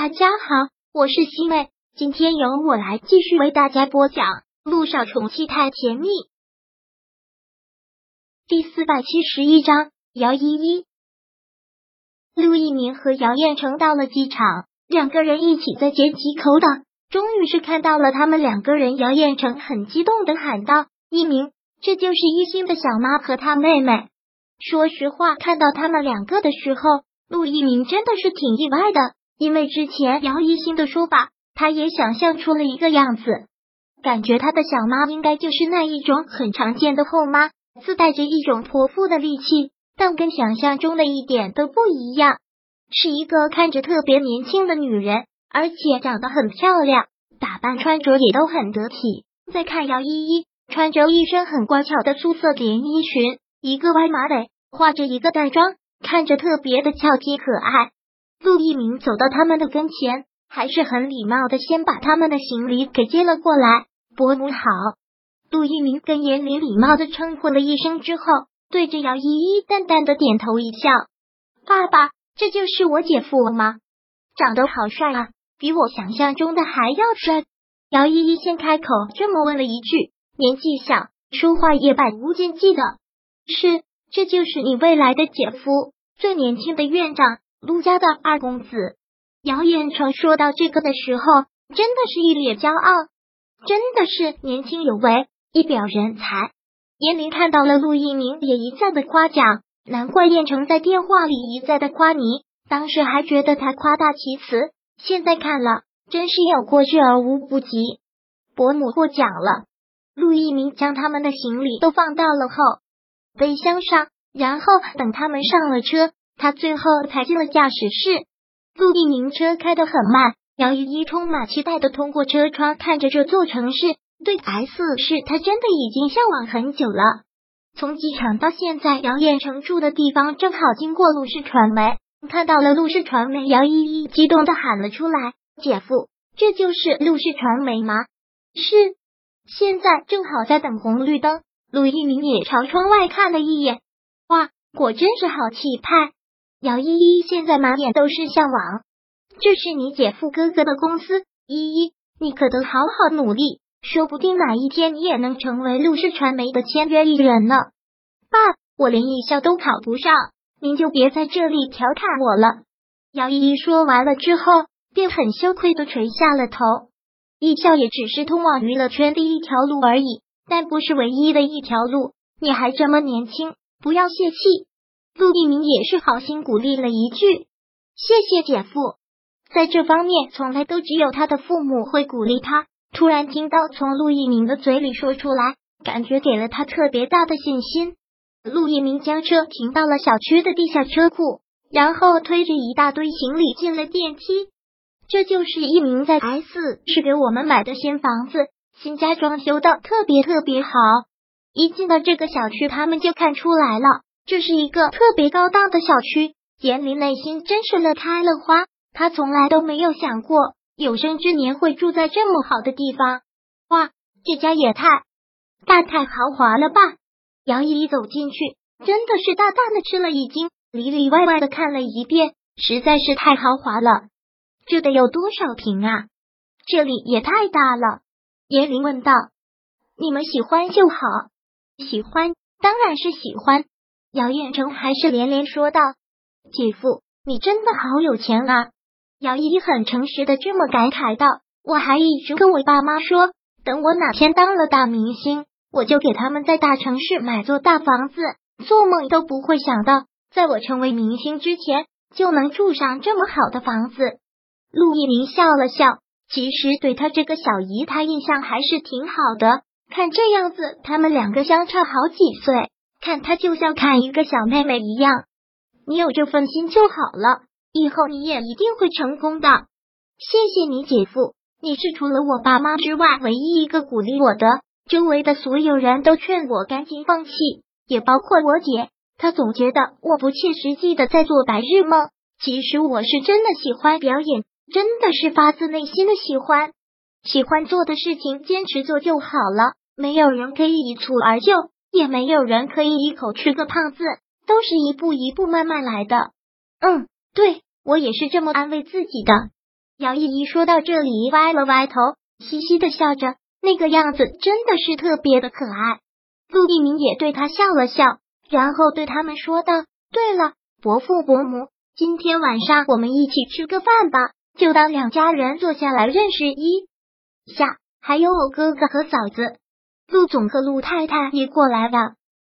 大家好，我是西妹，今天由我来继续为大家播讲《路上宠妻太甜蜜》第四百七十一章。姚依依、陆一鸣和姚彦成到了机场，两个人一起在接机口等，终于是看到了他们两个人。姚彦成很激动的喊道：“一鸣，这就是一心的小妈和她妹妹。”说实话，看到他们两个的时候，陆一鸣真的是挺意外的。因为之前姚一新的说法，他也想象出了一个样子，感觉他的小妈应该就是那一种很常见的后妈，自带着一种泼妇的戾气，但跟想象中的一点都不一样，是一个看着特别年轻的女人，而且长得很漂亮，打扮穿着也都很得体。再看姚依依，穿着一身很乖巧的素色连衣裙，一个歪马尾，画着一个淡妆，看着特别的俏皮可爱。陆一鸣走到他们的跟前，还是很礼貌的，先把他们的行李给接了过来。伯母好，陆一鸣跟严林礼貌的称呼了一声之后，对着姚依依淡淡的点头一笑。爸爸，这就是我姐夫吗？长得好帅啊，比我想象中的还要帅。姚依依先开口这么问了一句，年纪小，说话也百无禁忌的。是，这就是你未来的姐夫，最年轻的院长。陆家的二公子姚彦成说到这个的时候，真的是一脸骄傲，真的是年轻有为，一表人才。严林看到了陆一鸣，也一再的夸奖，难怪彦成在电话里一再的夸你，当时还觉得他夸大其词，现在看了，真是有过之而无不及。伯母获奖了，陆一鸣将他们的行李都放到了后备箱上，然后等他们上了车。他最后才进了驾驶室，陆一鸣车开得很慢，姚依依充满期待的通过车窗看着这座城市。对 S 市，他真的已经向往很久了。从机场到现在，姚彦成住的地方正好经过陆氏传媒，看到了陆氏传媒，姚依依激动的喊了出来：“姐夫，这就是陆氏传媒吗？”是。现在正好在等红绿灯，陆一鸣也朝窗外看了一眼，哇，果真是好气派。姚依依现在满眼都是向往，这是你姐夫哥哥的公司，依依，你可得好好努力，说不定哪一天你也能成为陆氏传媒的签约艺人呢。爸，我连艺校都考不上，您就别在这里调侃我了。姚依依说完了之后，便很羞愧的垂下了头。艺校也只是通往娱乐圈的一条路而已，但不是唯一的一条路。你还这么年轻，不要泄气。陆一鸣也是好心鼓励了一句：“谢谢姐夫。”在这方面，从来都只有他的父母会鼓励他。突然听到从陆一鸣的嘴里说出来，感觉给了他特别大的信心。陆一鸣将车停到了小区的地下车库，然后推着一大堆行李进了电梯。这就是一鸣在 S 市给我们买的新房子，新家装修的特别特别好。一进到这个小区，他们就看出来了。这是一个特别高档的小区，严林内心真是乐开了花。他从来都没有想过有生之年会住在这么好的地方。哇，这家也太大太豪华了吧！杨依依走进去，真的是大大的吃了一惊，里里外外的看了一遍，实在是太豪华了。这得有多少平啊？这里也太大了。严林问道：“你们喜欢就好，喜欢当然是喜欢。”姚彦成还是连连说道：“姐夫，你真的好有钱啊！”姚依很诚实的这么感慨道：“我还一直跟我爸妈说，等我哪天当了大明星，我就给他们在大城市买座大房子。做梦都不会想到，在我成为明星之前，就能住上这么好的房子。”陆一鸣笑了笑，其实对他这个小姨，他印象还是挺好的。看这样子，他们两个相差好几岁。看他就像看一个小妹妹一样，你有这份心就好了，以后你也一定会成功的。谢谢你，姐夫，你是除了我爸妈之外唯一一个鼓励我的。周围的所有人都劝我赶紧放弃，也包括我姐，她总觉得我不切实际的在做白日梦。其实我是真的喜欢表演，真的是发自内心的喜欢，喜欢做的事情坚持做就好了。没有人可以一蹴而就。也没有人可以一口吃个胖子，都是一步一步慢慢来的。嗯，对我也是这么安慰自己的。姚依依说到这里，歪了歪头，嘻嘻的笑着，那个样子真的是特别的可爱。陆一鸣也对他笑了笑，然后对他们说道：“对了，伯父伯母，今天晚上我们一起吃个饭吧，就当两家人坐下来认识一下。还有我哥哥和嫂子，陆总和陆太太也过来了。”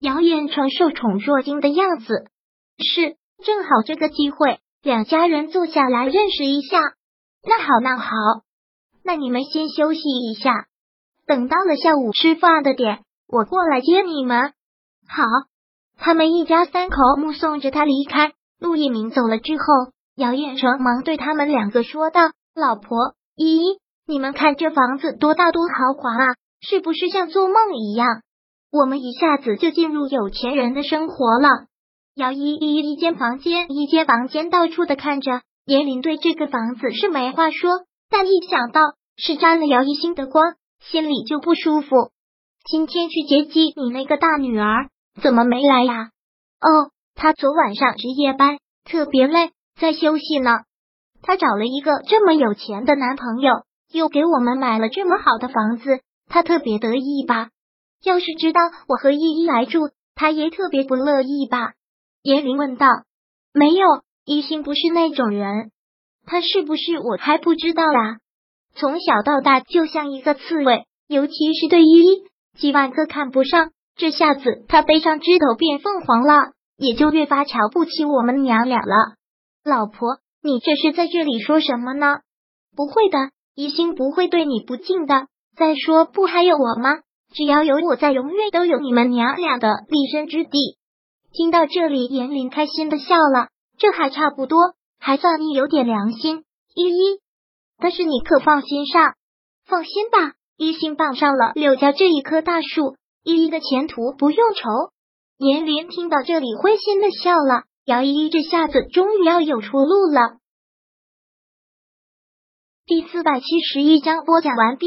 姚彦成受宠若惊的样子，是正好这个机会，两家人坐下来认识一下。那好，那好，那你们先休息一下，等到了下午吃饭的点。我过来接你们。好，他们一家三口目送着他离开。陆一鸣走了之后，姚彦成忙对他们两个说道：“老婆，依依，你们看这房子多大多豪华啊，是不是像做梦一样？我们一下子就进入有钱人的生活了。”姚依依一间房间一间房间到处的看着，严林对这个房子是没话说，但一想到是沾了姚一心的光，心里就不舒服。今天去接机，你那个大女儿怎么没来呀？哦，她昨晚上值夜班，特别累，在休息呢。她找了一个这么有钱的男朋友，又给我们买了这么好的房子，他特别得意吧？要是知道我和依依来住，他也特别不乐意吧？严玲问道。没有，一心不是那种人，他是不是我还不知道啦？从小到大就像一个刺猬，尤其是对依依。几万个看不上，这下子他背上枝头变凤凰了，也就越发瞧不起我们娘俩了。老婆，你这是在这里说什么呢？不会的，一心不会对你不敬的。再说，不还有我吗？只要有我在，永远都有你们娘俩的立身之地。听到这里，严林开心的笑了，这还差不多，还算你有点良心。依依，但是你可放心上，放心吧。一心傍上了柳家这一棵大树，依依的前途不用愁。严林听到这里，灰心的笑了。姚依依这下子终于要有出路了。第四百七十一章播讲完毕。